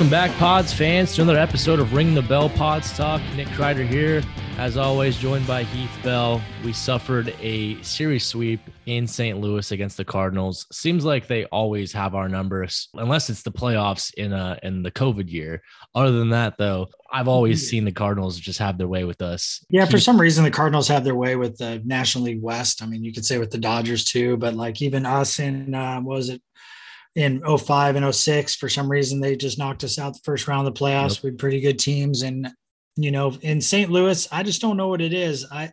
Welcome back, Pods fans, to another episode of Ring the Bell Pods Talk. Nick Kreider here, as always, joined by Heath Bell. We suffered a series sweep in St. Louis against the Cardinals. Seems like they always have our numbers, unless it's the playoffs in uh in the COVID year. Other than that, though, I've always seen the Cardinals just have their way with us. Yeah, for some reason the Cardinals have their way with the National League West. I mean, you could say with the Dodgers too, but like even us in uh, what was it in 05 and 06, for some reason they just knocked us out the first round of the playoffs. Yep. We had pretty good teams, and you know, in St. Louis, I just don't know what it is. I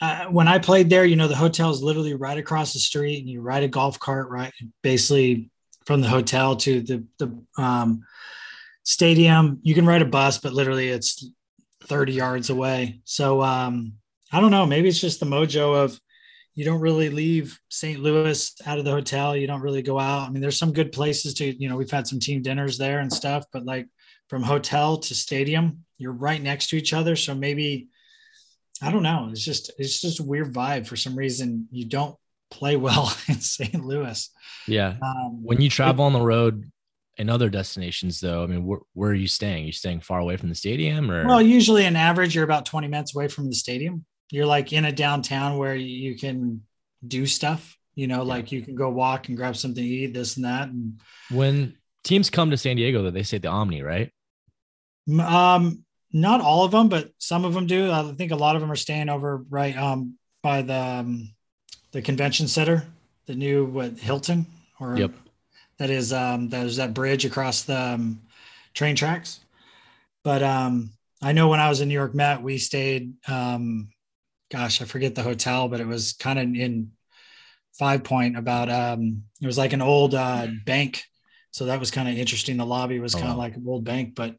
uh, when I played there, you know, the hotel is literally right across the street, and you ride a golf cart right, basically from the hotel to the the um, stadium. You can ride a bus, but literally it's 30 yards away. So um, I don't know. Maybe it's just the mojo of you don't really leave St. Louis out of the hotel. You don't really go out. I mean, there's some good places to, you know, we've had some team dinners there and stuff, but like from hotel to stadium, you're right next to each other. So maybe, I don't know. It's just, it's just a weird vibe for some reason. You don't play well in St. Louis. yeah. Um, When you travel on the road in other destinations, though, I mean, where, where are you staying? Are you staying far away from the stadium, or Well, usually an average, you're about 20 minutes away from the stadium. You're like in a downtown where you can do stuff, you know, like you can go walk and grab something to eat, this and that. And when teams come to San Diego, though, they say the Omni, right? um, not all of them, but some of them do. I think a lot of them are staying over right um, by the um, the convention center, the new what Hilton or Yep. that is um there's that bridge across the um, train tracks. But um I know when I was in New York Met, we stayed um gosh, I forget the hotel, but it was kind of in Five Point about um it was like an old uh bank. So that was kind of interesting. The lobby was Oh, kind of wow. like an old bank, but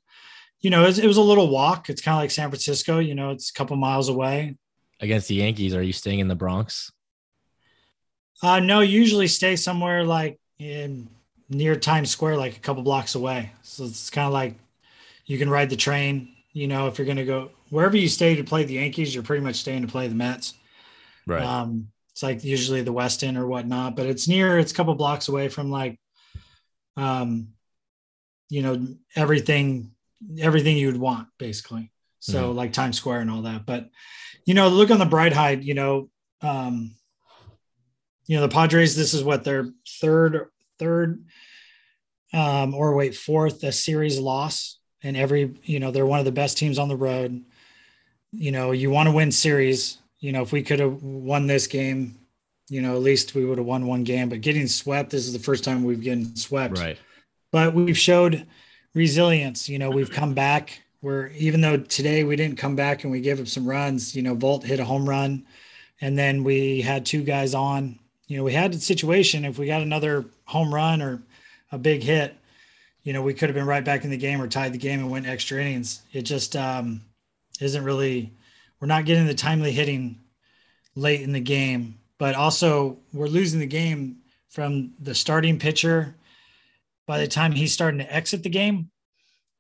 you know, it was, it was a little walk. It's kind of like San Francisco, you know, it's a couple miles away. Against the Yankees, are you staying in the Bronx? Uh, no, usually stay somewhere like in near Times Square, like a couple blocks away. So it's kind of like you can ride the train. You know, if you're going to go wherever you stay to play the Yankees, you're pretty much staying to play the Mets. Right. Um, it's like usually the West End or whatnot, but it's near. It's a couple blocks away from like, um, you know, everything, everything you would want basically. So like Times Square and all that. But you know, look on the bright side. You know, um, you know the Padres. This is what their third, third, um, or wait, fourth a series loss, and every you know they're one of the best teams on the road. You know, you want to win series. You know, if we could have won this game, you know, at least we would have won one game. But getting swept, this is the first time we've getting swept right. but we've showed resilience. You know, we've come back. Where even though today we didn't come back and we gave up some runs, you know, Voit hit a home run, and then we had two guys on. You know, we had a situation. If we got another home run or a big hit, you know, we could have been right back in the game or tied the game and went extra innings. It just um, isn't really. We're not getting the timely hitting late in the game, but also we're losing the game from the starting pitcher by the time he's starting to exit the game,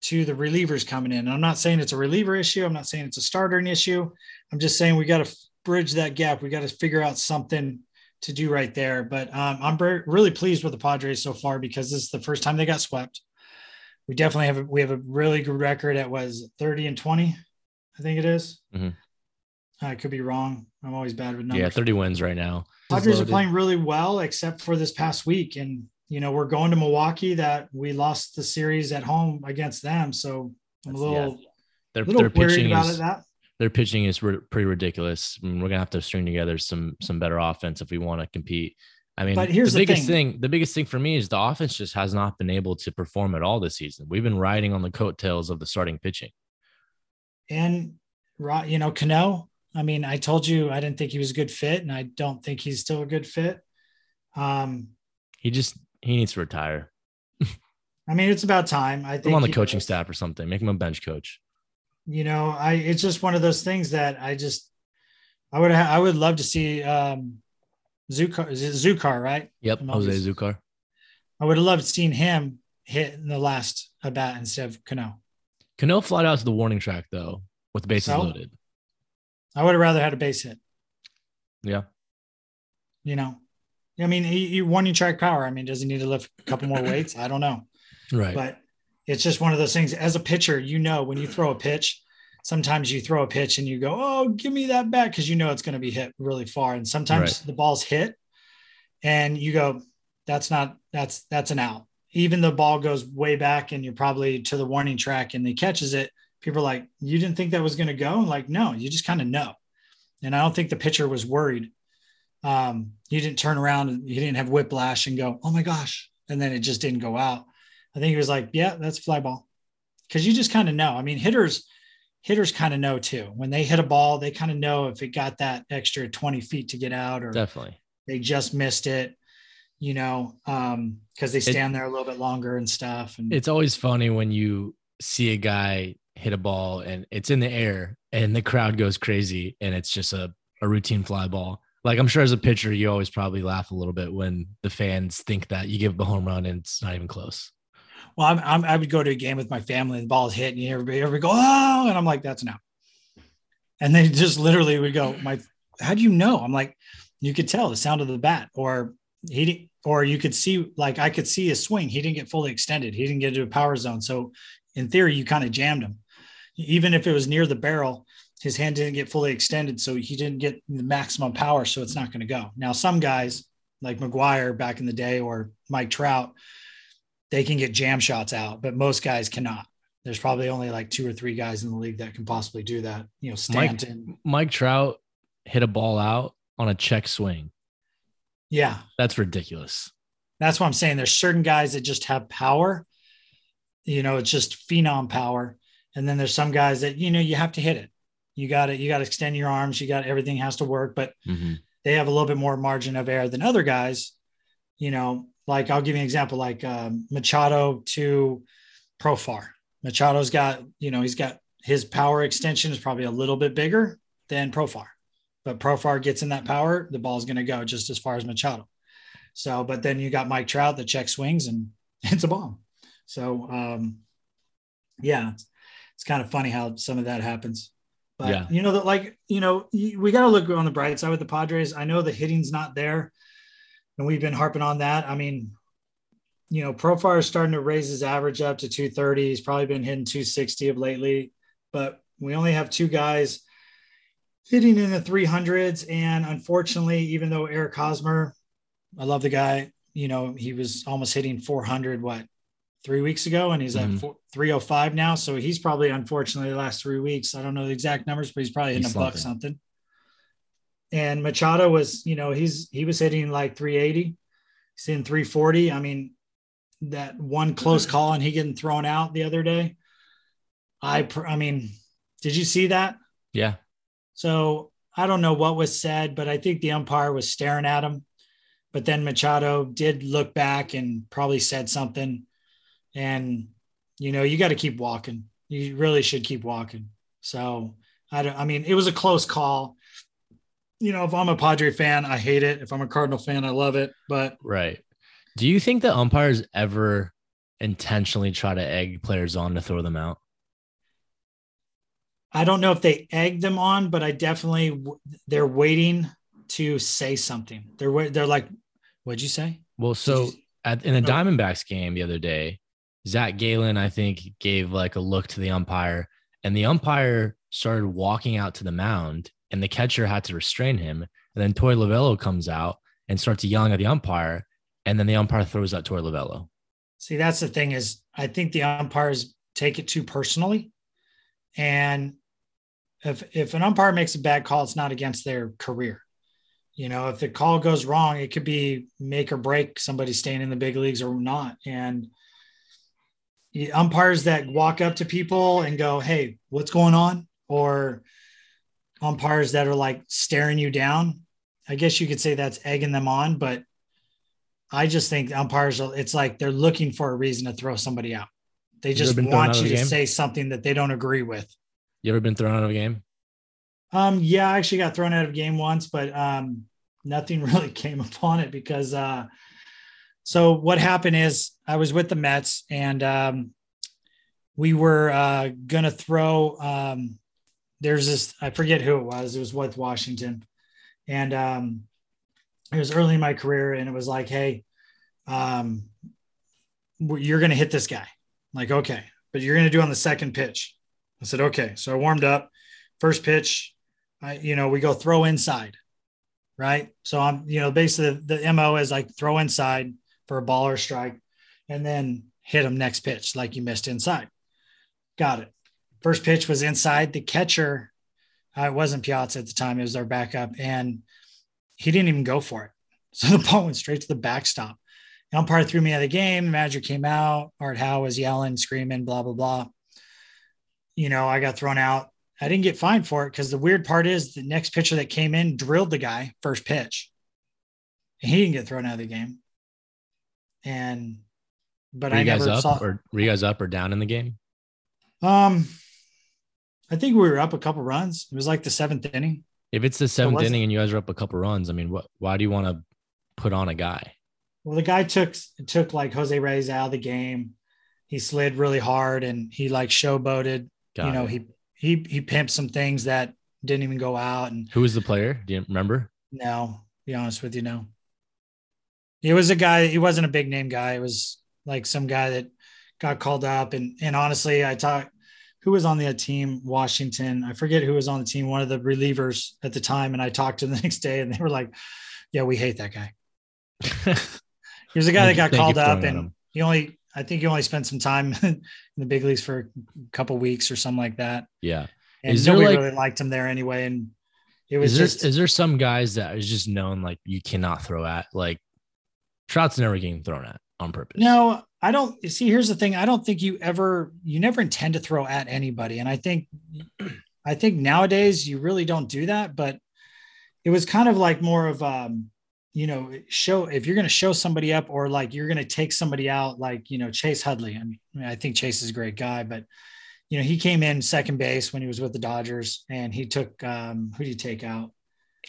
to the relievers coming in. And I'm not saying it's a reliever issue. I'm not saying it's a starter issue. I'm just saying we got to bridge that gap. We got to figure out something to do right there. But um, I'm really pleased with the Padres so far because this is the first time they got swept. We definitely have a, we have a really good record at was 30 and 20, I think it is. Mm-hmm. I could be wrong. I'm always bad with numbers. Yeah, 30 wins right now. Padres are playing really well, except for this past week. And, you know, we're going to Milwaukee that we lost the series at home against them. So I'm a little, yeah. their, little their pitching is, it, Their pitching is re- pretty ridiculous. I mean, we're going to have to string together some, some better offense if we want to compete. I mean, but here's the, the biggest thing. thing. The biggest thing for me is the offense just has not been able to perform at all this season. We've been riding on the coattails of the starting pitching. And, you know, Cano, I mean, I told you I didn't think he was a good fit, and I don't think he's still a good fit. Um, he just he needs to retire. I mean, it's about time. I think I'm on the coaching staff or something. Make him a bench coach. You know, I it's just one of those things that I just I would I would love to see um Zukar Zukar, right? Yep, Jose Azocar. I would have loved seeing him hit in the last at bat instead of Cano. Cano flied out to the warning track though with the bases so, loaded. I would have rather had a base hit. Yeah. You know, I mean, he, he warning track power. I mean, does he need to lift a couple more weights? I don't know. Right. But it's just one of those things. As a pitcher, you know, when you throw a pitch, sometimes you throw a pitch and you go, "Oh, give me that back," because you know it's going to be hit really far. And sometimes right. the ball's hit, and you go, "That's not that's that's an out." Even the ball goes way back, and you're probably to the warning track, and he catches it. People are like, "You didn't think that was going to go?" And like, no, you just kind of know. And I don't think the pitcher was worried. Um, he didn't turn around and he didn't have whiplash and go, "Oh my gosh!" And then it just didn't go out. I think he was like, "Yeah, that's fly ball," because you just kind of know. I mean, hitters hitters kind of know too. When they hit a ball, they kind of know if it got that extra 20 feet to get out or definitely they just missed it, you know, um, because they stand it, there a little bit longer and stuff. And it's always funny when you see a guy hit a ball and it's in the air and the crowd goes crazy and it's just a, a routine fly ball. Like I'm sure as a pitcher, you always probably laugh a little bit when the fans think that you give up a home run and it's not even close well, I'm, I'm, i would go to a game with my family and the ball's hit and everybody, everybody go, oh, and I'm like, that's out. And they just literally would go, my, how do you know? I'm like, you could tell the sound of the bat or he, or you could see, like I could see his swing. He didn't get fully extended. He didn't get to a power zone. So in theory, you kind of jammed him. Even if it was near the barrel, his hand didn't get fully extended. So he didn't get the maximum power. So it's not going to go. Now, some guys like McGwire back in the day or Mike Trout, they can get jam shots out, but most guys cannot. There's probably only like two or three guys in the league that can possibly do that. You know, Stanton. Mike, Mike Trout hit a ball out on a check swing. Yeah. That's ridiculous. That's what I'm saying. There's certain guys that just have power. You know, it's just phenom power. And then there's some guys that, you know, you have to hit it. You got to, you got to extend your arms. You got everything has to work, but mm-hmm. they have a little bit more margin of error than other guys. You know, like I'll give you an example, like um, Machado to Profar. Machado's got, you know, he's got his power extension is probably a little bit bigger than Profar, but Profar gets in that power, the ball's going to go just as far as Machado. So, but then you got Mike Trout that check swings and it's a bomb. So, um, yeah, it's, it's kind of funny how some of that happens. But yeah. you know that, like you know, we got to look on the bright side with the Padres. I know the hitting's not there and we've been harping on that. I mean, you know, Profar is starting to raise his average up to 230. He's probably been hitting 260 of lately, but we only have two guys hitting in the 300s. And unfortunately, even though Eric Hosmer, I love the guy, you know, he was almost hitting 400, what, three weeks ago, and he's mm-hmm. at 305 now. So he's probably, unfortunately, the last three weeks, I don't know the exact numbers, but he's probably hitting a buck something and Machado was, you know, he's he was hitting like 380, he's in 340. I mean, that one close mm-hmm. call and he getting thrown out the other day. I I mean, did you see that? Yeah. So I don't know what was said, but I think the umpire was staring at him. But then Machado did look back and probably said something. And you know, you got to keep walking. You really should keep walking. So I don't. I mean, it was a close call you know, if I'm a Padre fan, I hate it. If I'm a Cardinal fan, I love it. But right. Do you think the umpires ever intentionally try to egg players on to throw them out? I don't know if they egg them on, but I definitely they're waiting to say something. They're they're like, "What'd you say?" Well, so at, in the oh. Diamondbacks game the other day, Zac Gallen I think gave like a look to the umpire, and the umpire started walking out to the mound, and the catcher had to restrain him. And then Torey Lovullo comes out and starts yelling at the umpire, and then the umpire throws out Torey Lovullo. See, that's the thing is, I think the umpires take it too personally, and if if an umpire makes a bad call, it's not against their career. You know, if the call goes wrong, it could be make or break somebody staying in the big leagues or not. And umpires that walk up to people and go, "Hey, what's going on?" or umpires that are like staring you down. I guess you could say that's egging them on, but I just think umpires it's like they're looking for a reason to throw somebody out. They just want you to game? say something that they don't agree with. You ever been thrown out of a game? Um, yeah, I actually got thrown out of a game once, but um, nothing really came upon it because uh, so what happened is I was with the Mets and um, we were uh, gonna throw. Um, there's this I forget who it was. It was with Washington, and um, it was early in my career, and it was like, hey, um, you're gonna hit this guy. I'm like, okay, but you're gonna do on the second pitch. I said, okay. So I warmed up. First pitch, I, you know, we go throw inside, right? So I'm, you know, basically the, the MO is like throw inside for a ball or strike and then hit him next pitch like you missed inside. Got it. First pitch was inside. The catcher, uh, it wasn't Piazza at the time, it was our backup, and he didn't even go for it. So the ball went straight to the backstop. The umpire threw me out of the game. The manager came out. Art Howe was yelling, screaming, blah, blah, blah you know, I got thrown out. I didn't get fined for it because the weird part is the next pitcher that came in drilled the guy first pitch. And he didn't get thrown out of the game. And but were I never up saw or were you guys up or down in the game? Um I think we were up a couple runs. It was like the seventh inning. If it's the seventh inning and you guys are up a couple runs, I mean, what why do you want to put on a guy? Well, the guy took took like Jose Reyes out of the game. He slid really hard and he like showboated Got you know, it. he he he pimped some things that didn't even go out. And who was the player? Do you remember? No, be honest with you, no. It was a guy. He wasn't a big name guy. It was like some guy that got called up. And and honestly, I talked. Who was on the team? Washington. I forget who was on the team. One of the relievers at the time. And I talked to them the next day, and they were like, "Yeah, we hate that guy." he was a guy that got called up, and he only I think he only spent some time in the big leagues for a couple weeks or something like that. Yeah. And is nobody like, really liked him there anyway. And it was is just is there some guys that is just known like you cannot throw at like Trout's never getting thrown at on purpose. No, I don't see. Here's the thing. I don't think you ever you never intend to throw at anybody. And I think I think nowadays you really don't do that, but it was kind of like more of um you know, show if you're going to show somebody up or like you're going to take somebody out, like, you know, Chase Utley. I mean, I think Chase is a great guy, but, you know, he came in second base when he was with the Dodgers and he took, um, who did he take out?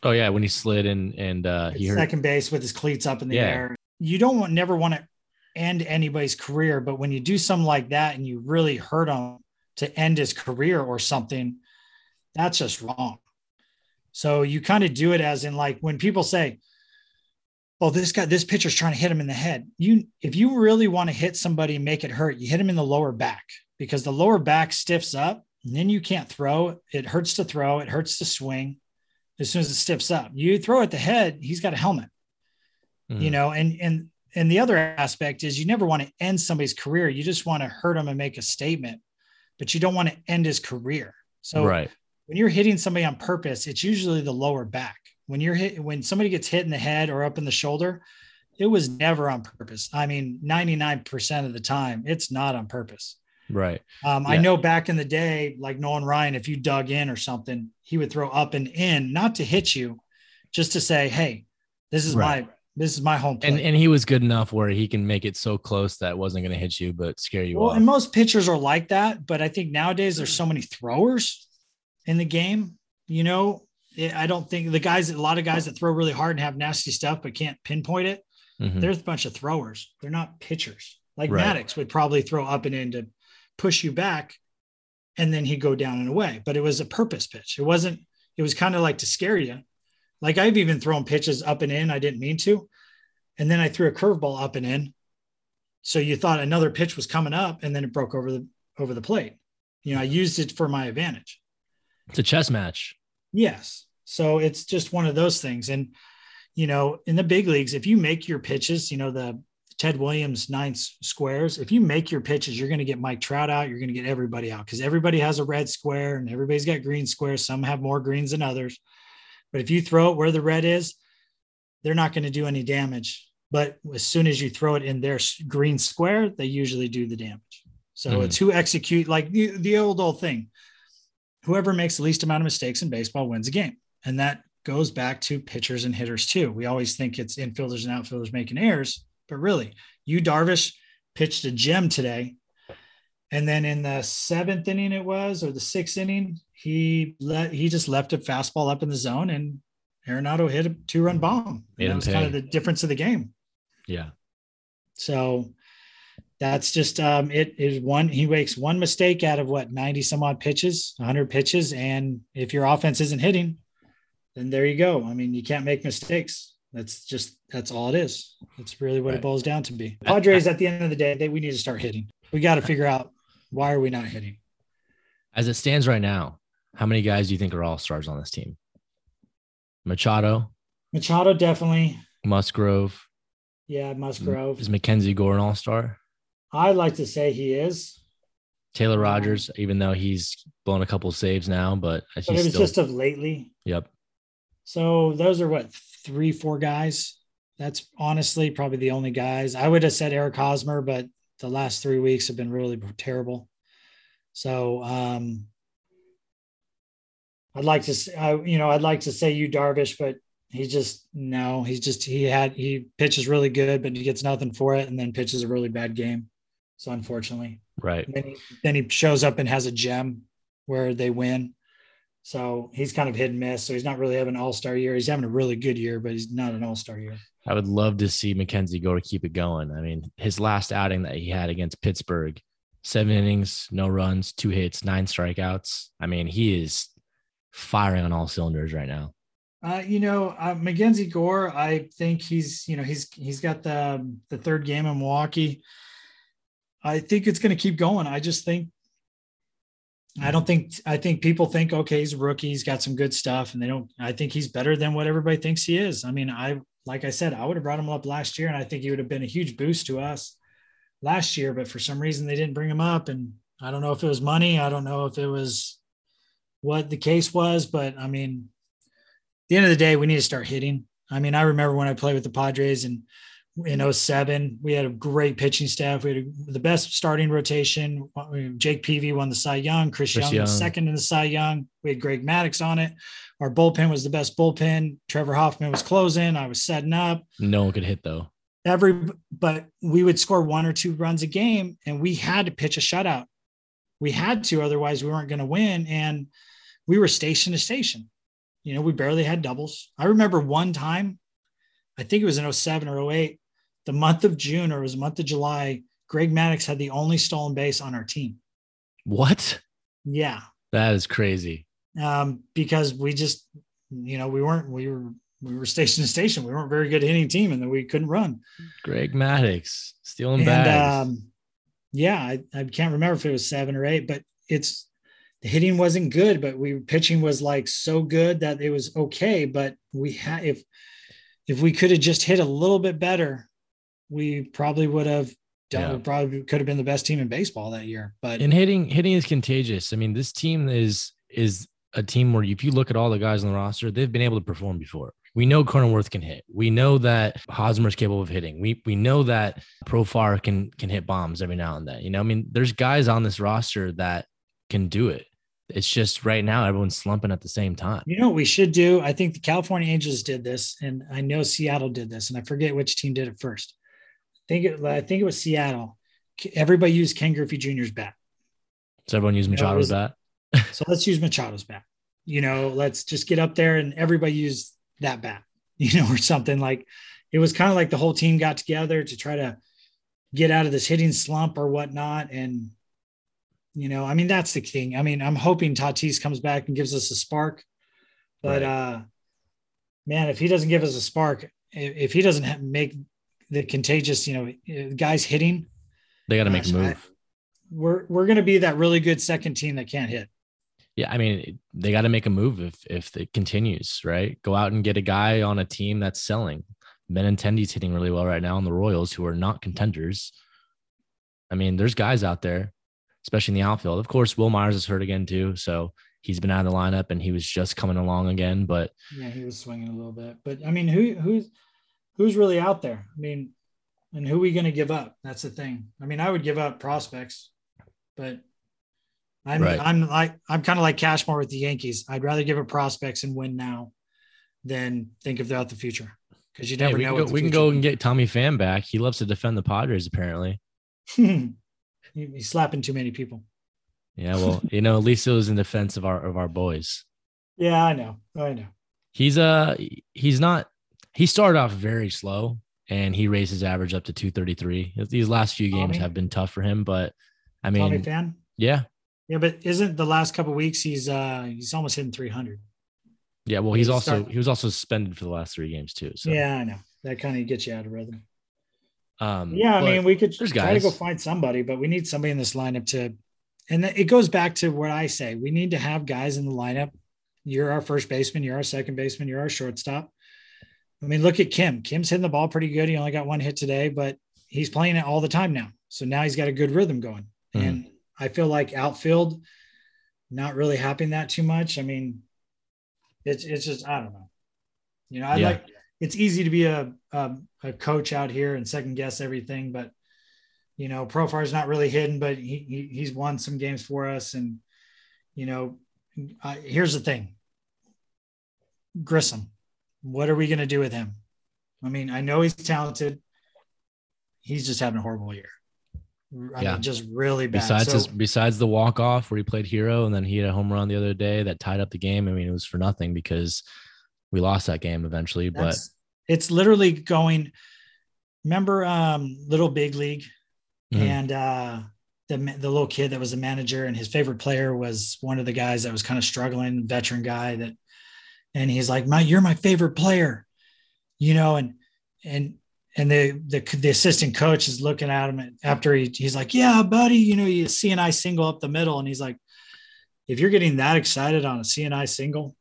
Oh, yeah. When he slid and, and, uh, he hurt. second base with his cleats up in the yeah. air. You don't want, never want to end anybody's career, but when you do something like that and you really hurt him to end his career or something, that's just wrong. So you kind of do it as in like when people say, oh, this guy, this pitcher's trying to hit him in the head. You, if you really want to hit somebody and make it hurt, you hit him in the lower back because the lower back stiffs up and then you can't throw. It hurts to throw. It hurts to swing as soon as it stiffs up. You throw at the head, he's got a helmet, mm-hmm. you know, and, and, and the other aspect is you never want to end somebody's career. You just want to hurt them and make a statement, but you don't want to end his career. So right. when you're hitting somebody on purpose, it's usually the lower back when you're hit when somebody gets hit in the head or up in the shoulder it was never on purpose i mean 99% of the time it's not on purpose right um, yeah. i know back in the day like nolan ryan if you dug in or something he would throw up and in not to hit you just to say hey this is right. my this is my home plate. And, and he was good enough where he can make it so close that wasn't going to hit you, but scare you well, off. And most pitchers are like that. But I think nowadays there's so many throwers in the game, you know, I don't think the guys, a lot of guys that throw really hard and have nasty stuff but can't pinpoint it, mm-hmm. they're a bunch of throwers. They're not pitchers. Like Right. Maddux would probably throw up and in to push you back, and then he'd go down and away. But it was a purpose pitch. It wasn't. It was kind of like to scare you. Like I've even thrown pitches up and in. I didn't mean to, and then I threw a curveball up and in. So you thought another pitch was coming up, and then it broke over the over the plate. You know, I used it for my advantage. It's a chess match. Yes. So it's just one of those things. And, you know, in the big leagues, if you make your pitches, you know, the Ted Williams nine squares, if you make your pitches, you're going to get Mike Trout out. You're going to get everybody out because everybody has a red square and everybody's got green squares. Some have more greens than others. But if you throw it where the red is, they're not going to do any damage. But as soon as you throw it in their green square, they usually do the damage. So Mhm. it's who execute like the, the old old thing. Whoever makes the least amount of mistakes in baseball wins a game. And that goes back to pitchers and hitters too. We always think it's infielders and outfielders making errors, but really, you Darvish pitched a gem today. And then in the seventh inning, it was, or the sixth inning, he let he just left a fastball up in the zone and Arenado hit a two run bomb. And that was kind of the difference of the game. Yeah. So that's just um it is one he makes one mistake out of what 90 some odd pitches, 100 pitches and if your offense isn't hitting, then there you go. I mean, you can't make mistakes. That's just that's all it is. That's really what Right. it boils down to be. Padres at the end of the day, they we need to start hitting. We got to figure out why are we not hitting? As it stands right now, how many guys do you think are all stars on this team? Machado, Machado definitely. Musgrove, Yeah, Musgrove. is Mackenzie Gore an all star? I'd like to say he is, Taylor Um, Rogers, even though he's blown a couple saves now, but he's but it was still. just of lately. yep. So those are what three, four guys. That's honestly probably the only guys. I would have said Eric Hosmer, but the last three weeks have been really terrible. So um I'd like to say, I, you know, I'd like to say you Darvish, but he just no, he's just he had he pitches really good, but he gets nothing for it, and then pitches a really bad game. So unfortunately, Right. then he, then he shows up and has a gem where they win. So he's kind of hit and miss. So he's not really having an all star year. He's having a really good year, but he's not an all star year. I would love to see Mackenzie go to keep it going. I mean, his last outing that he had against Pittsburgh, seven innings, no runs, two hits, nine strikeouts. I mean, he is firing on all cylinders right now. Uh, you know, uh, Mackenzie Gore, I think he's, you know, he's he's got the the third game in Milwaukee. I think it's going to keep going. I just think, I don't think, I think people think, okay, he's a rookie, he's got some good stuff, and they don't. I think he's better than what everybody thinks he is. I mean, I like I said, I would have brought him up last year, and I think he would have been a huge boost to us last year. But for some reason, they didn't bring him up, and I don't know if it was money. I don't know if it was what the case was, but I mean, at the end of the day, we need to start hitting. I mean, I remember when I played with the Padres and in 07, we had a great pitching staff. We had a, the best starting rotation. Jake Peavy won the Cy Young. Chris, Chris Young, was second in the Cy Young. We had Greg Maddux on it. Our bullpen was the best bullpen. Trevor Hoffman was closing. I was setting up No one could hit though. every but we would score one or two runs a game and we had to pitch a shutout we had to otherwise we weren't going to win and we were station to station you know we barely had doubles i remember one time i think it was in 07 or 08 the month of june or it was the month of july greg maddux had the only stolen base on our team What? yeah That is crazy. um, because we just you know we weren't we were we were station to station we weren't a very good hitting team and then we couldn't run Greg Maddux stealing and bags. um, yeah, I, I can't remember if it was seven or eight, but it's the hitting wasn't good, but we pitching was like so good that it was okay. But we had if if we could have just hit a little bit better, we probably would have done. Yeah. Probably could have been the best team in baseball that year. But and hitting hitting is contagious. I mean, this team is is a team where if you look at all the guys on the roster, they've been able to perform before. We know Cronenworth can hit. We know that Hosmer's capable of hitting. We we know that Profar can can hit bombs every now and then. You know, I mean, there's guys on this roster that can do it. It's just right now everyone's slumping at the same time. you know what we should do? I think the California Angels did this, and I know Seattle did this, and I forget which team did it first. I think it, I think it was Seattle. Everybody used Ken Griffey Jr.'s bat. So everyone use You know, Machado's bat. So let's use Machado's bat. You know, let's just get up there and everybody use that bat, you know, or something like it was kind of like the whole team got together to try to get out of this hitting slump or whatnot. And, you know, I mean, that's the thing. I mean, I'm hoping Tatis comes back and gives us a spark. But, Right. uh, man, if he doesn't give us a spark, if, he doesn't make the contagious, you know, uh, guys hitting, They got to make a Gosh, I- move. we're, we're going to be that really good second team that can't hit. Yeah, I mean, they got to make a move if if it continues, right? Go out and get a guy on a team that's selling. Benintendi's hitting really well right now on the Royals, who are not contenders. I mean, there's guys out there, especially in the outfield. Of course, Wil Myers is hurt again too, so he's been out of the lineup and he was just coming along again. But Yeah, he was swinging a little bit, but I mean, who who's who's really out there? I mean, and who are we going to give up? That's the thing. I mean, I would give up prospects, but I'm Right. I'm like I'm kind of like Cashman with the Yankees. I'd rather give up prospects and win now than think about the future because you hey, never we, know. can go, we can go and get Tommy Pham back. He loves to defend the Padres, apparently. He's slapping too many people. Yeah, well, you know, at least it was in defense of our of our boys. Yeah, I know. I know. He's uh he's not he started off very slow and he raised his average up to 233. These last few games Tommy? have been tough for him, but I Tommy mean, fan. yeah. Yeah, but isn't the last couple weeks he's uh he's almost hitting 300. Yeah, well, he's He's also he was also suspended for the last 3 games too. So Yeah, I know. That kind of gets you out of rhythm. Um Yeah, I mean, we could try to go find somebody, but we need somebody in this lineup to. And it goes back to what I say: we need to have guys in the lineup. You're our first baseman. You're our second baseman. You're our shortstop. I mean, look at Kim. Kim's hitting the ball pretty good. He only got one hit today, but he's playing it all the time now. So now he's got a good rhythm going. Mhm. And I feel like outfield, not really happening that too much. I mean, it's it's just I don't know. You know, I Yeah. like it's easy to be a, a a coach out here and second guess everything, but you know, Profar's not really hidden, but he, he he's won some games for us, and you know, I, here's the thing, Grisham, what are we going to do with him? I mean, I know he's talented. He's just having a horrible year. I Yeah. mean, just really bad. besides So- his besides the walk off where he played hero and then he had a home run the other day that tied up the game. I mean, it was for nothing because we lost that game eventually, but it's literally going. Remember, um, Little Big League, Mhm. and uh, the the little kid that was the manager, and his favorite player was one of the guys that was kind of struggling, veteran guy that, and he's like, "My, you're my favorite player," you know, and and and the the the assistant coach is looking at him after he he's like, "Yeah, buddy, you know, you seeing-eye single up the middle," and he's like, "If you're getting that excited on a seeing-eye single."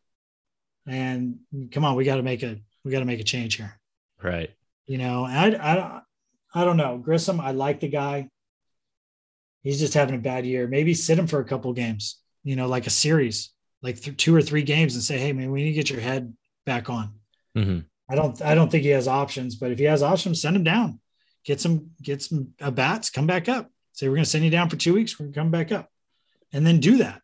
And come on, we got to make a we got to make a change here. right. You know, I I I don't know Grisham. I like the guy. He's just having a bad year. Maybe sit him for a couple games. You know, like a series, like th- two or three games, and say, "Hey, man, we need to get your head back on." hmm I don't I don't think he has options, but if he has options, send him down. Get some get some uh, bats. Come back up. Say we're going to send you down for two weeks. We're going to come back up, and then do that.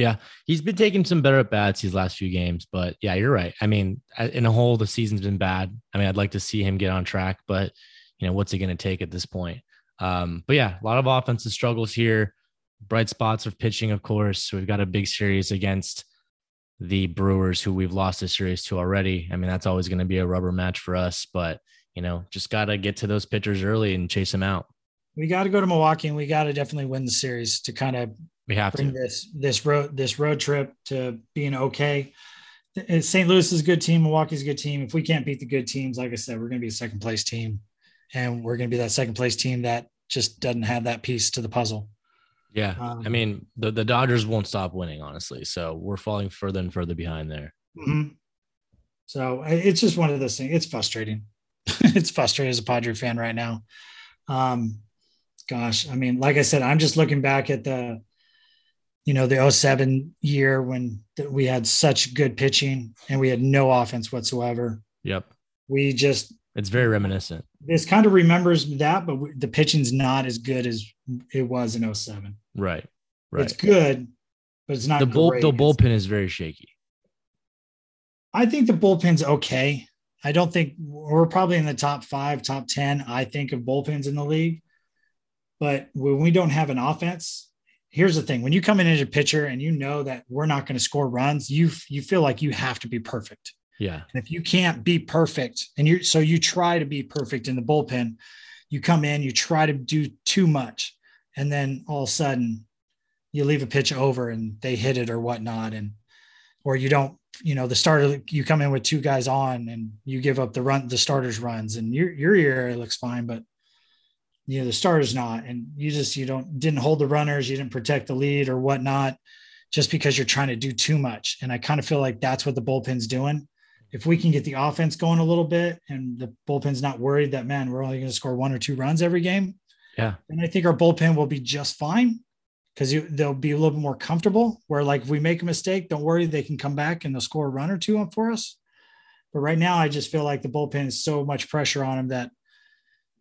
Yeah, he's been taking some better at bats these last few games, but yeah, you're right. I mean, in a whole, the season's been bad. I mean, I'd like to see him get on track, but you know, what's it going to take at this point? Um, but yeah, a lot of offensive struggles here. Bright spots of pitching, of course. We've got a big series against the Brewers, who we've lost a series to already. I mean, that's always going to be a rubber match for us, but you know, just got to get to those pitchers early and chase them out. We got to go to Milwaukee, and we got to definitely win the series to kind of We have bring to. this this road this road trip to being okay. St. Louis is a good team. Milwaukee's a good team. If we can't beat the good teams, like I said, we're going to be a second place team, and we're going to be that second place team that just doesn't have that piece to the puzzle. Yeah. Um, I mean, the, the Dodgers won't stop winning, honestly. So we're falling further and further behind there. Mhm. So it's just one of those things. It's frustrating. it's frustrating as a Padre fan right now. Um, gosh, I mean, like I said, I'm just looking back at the, you know, the 07 year when we had such good pitching and we had no offense whatsoever. Yep. We just It's very reminiscent. this kind of remembers that, but we, the pitching's not as good as it was in 07. Right. Right. It's good, but it's not the bull great. the It's- bullpen is very shaky. I think the bullpen's okay. I don't think we're probably in the top five, top 10, I think, of bullpens in the league. But when we don't have an offense, here's the thing when you come in as a pitcher and you know that we're not going to score runs, you you feel like you have to be perfect. Yeah. And if you can't be perfect and you so you try to be perfect in the bullpen, you come in, you try to do too much, and then all of a sudden you leave a pitch over and they hit it or whatnot. And, or you don't, you know, the starter, you come in with two guys on and you give up the run, the starters runs and your, your area looks fine, but you know, the starter's not. And you just, you don't, didn't hold the runners, you didn't protect the lead or whatnot, just because you're trying to do too much. And I kind of feel like that's what the bullpen's doing. If we can get the offense going a little bit and the bullpen's not worried that, man, we're only going to score one or two runs every game. Yeah. And I think our bullpen will be just fine because they'll be a little bit more comfortable. Where like if we make a mistake, don't worry, they can come back and they'll score a run or two up for us. But right now, I just feel like the bullpen is so much pressure on them that,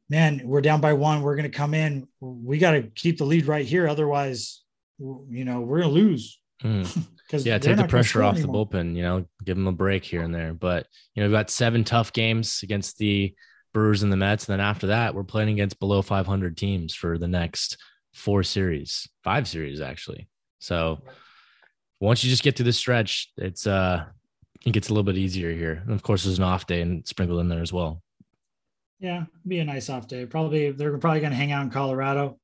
man, we're down by one. We're going to come in. We got to keep the lead right here, otherwise, you know, we're going to lose. Because mm. yeah, take the pressure off anymore. the bullpen. You know, give them a break here and there. But you know, we've got seven tough games against the Brewers and the Mets, and then after that, we're playing against below 500 teams for the next four series, five series actually. So once you just get to this stretch, it's uh it gets a little bit easier here. And of course, there's an off day and sprinkled in there as well. Yeah, be a nice off day. Probably they're probably going to hang out in Colorado.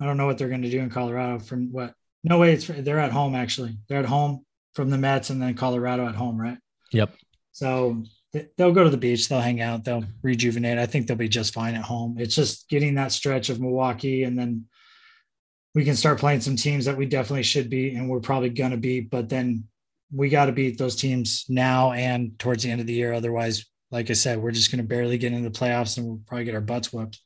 I don't know what they're going to do in Colorado. From what? No way. It's they're at home actually. They're at home from the Mets and then Colorado at home, right? Yep. So they'll go to the beach, they'll hang out, they'll rejuvenate. I think they'll be just fine at home. It's just getting that stretch of Milwaukee, and then we can start playing some teams that we definitely should be, and we're probably gonna be. But then we got to beat those teams now and towards the end of the year. Otherwise, like I said, we're just gonna barely get into the playoffs, and we'll probably get our butts whipped.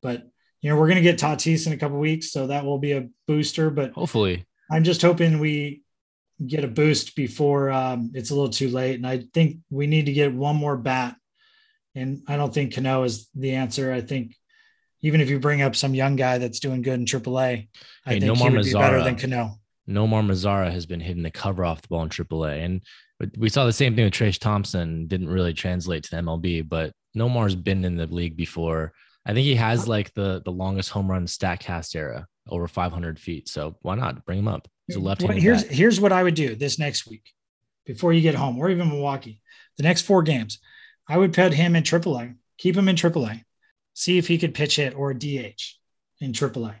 But you know, we're gonna get Tatis in a couple weeks, so that will be a booster. But hopefully, I'm just hoping we get a boost before um, it's a little too late. And I think we need to get one more bat. And I don't think Cano is the answer. I think even if you bring up some young guy that's doing good in AAA, I hey, think Nomar he would Mazara, be better than Cano. Nomar Mazara has been hitting the cover off the ball in AAA, and we saw the same thing with Trayce Thompson. Didn't really translate to the MLB, but Nomar's been in the league before. I think he has like the the longest home run Statcast era, over 500 feet. So why not bring him up? He's a left. Here's back. here's what I would do this next week, before you get home, or even Milwaukee. The next four games, I would put him in AAA, keep him in AAA, see if he could pitch hit or DH in AAA,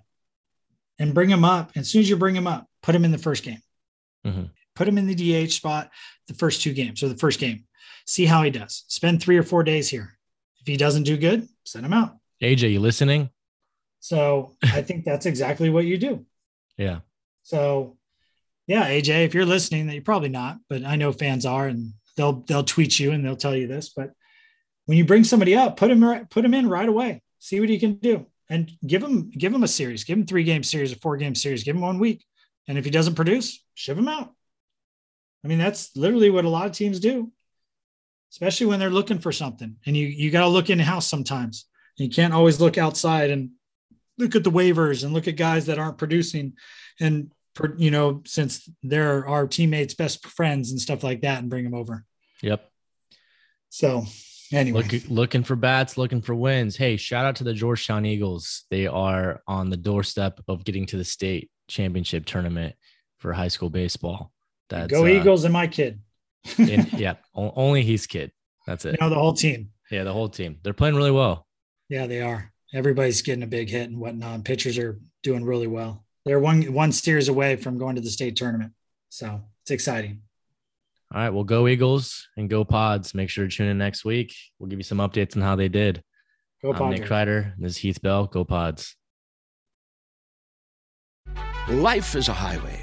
and bring him up. As soon as you bring him up, put him in the first game. Mm-hmm. Put him in the DH spot the first two games or the first game. See how he does. Spend three or four days here. If he doesn't do good, send him out. AJ, you listening? So I think that's exactly what you do. Yeah. So yeah, AJ, if you're listening, that you're probably not, but I know fans are, and they'll they'll tweet you and they'll tell you this. But when you bring somebody up, put him right, put him in right away. See what he can do, and give him give him a series. Give him three game series, a four game series. Give him one week, and if he doesn't produce, ship him out. I mean, that's literally what a lot of teams do, especially when they're looking for something. And you you got to look in house sometimes. You can't always look outside and look at the waivers and look at guys that aren't producing and you know since they're our teammates best friends and stuff like that and bring them over. Yep. So anyway. Look, looking for bats looking for wins. Hey shout out to the georgetown eagles. They are on the doorstep of getting to the state championship tournament for high school baseball that's go uh, eagles and my kid in, yeah only he's kid that's it you know the whole team yeah the whole team they're playing really well yeah they are everybody's getting a big hit and whatnot. Pitchers are doing really well. They're one one steers away from going to the state tournament, so it's exciting. All right, well, go Eagles and go Pods. Make sure to tune in next week. We'll give you some updates on how they did. Go Pods. I'm Nick Kreider. This is Heath Bell. Go Pods. Life is a highway,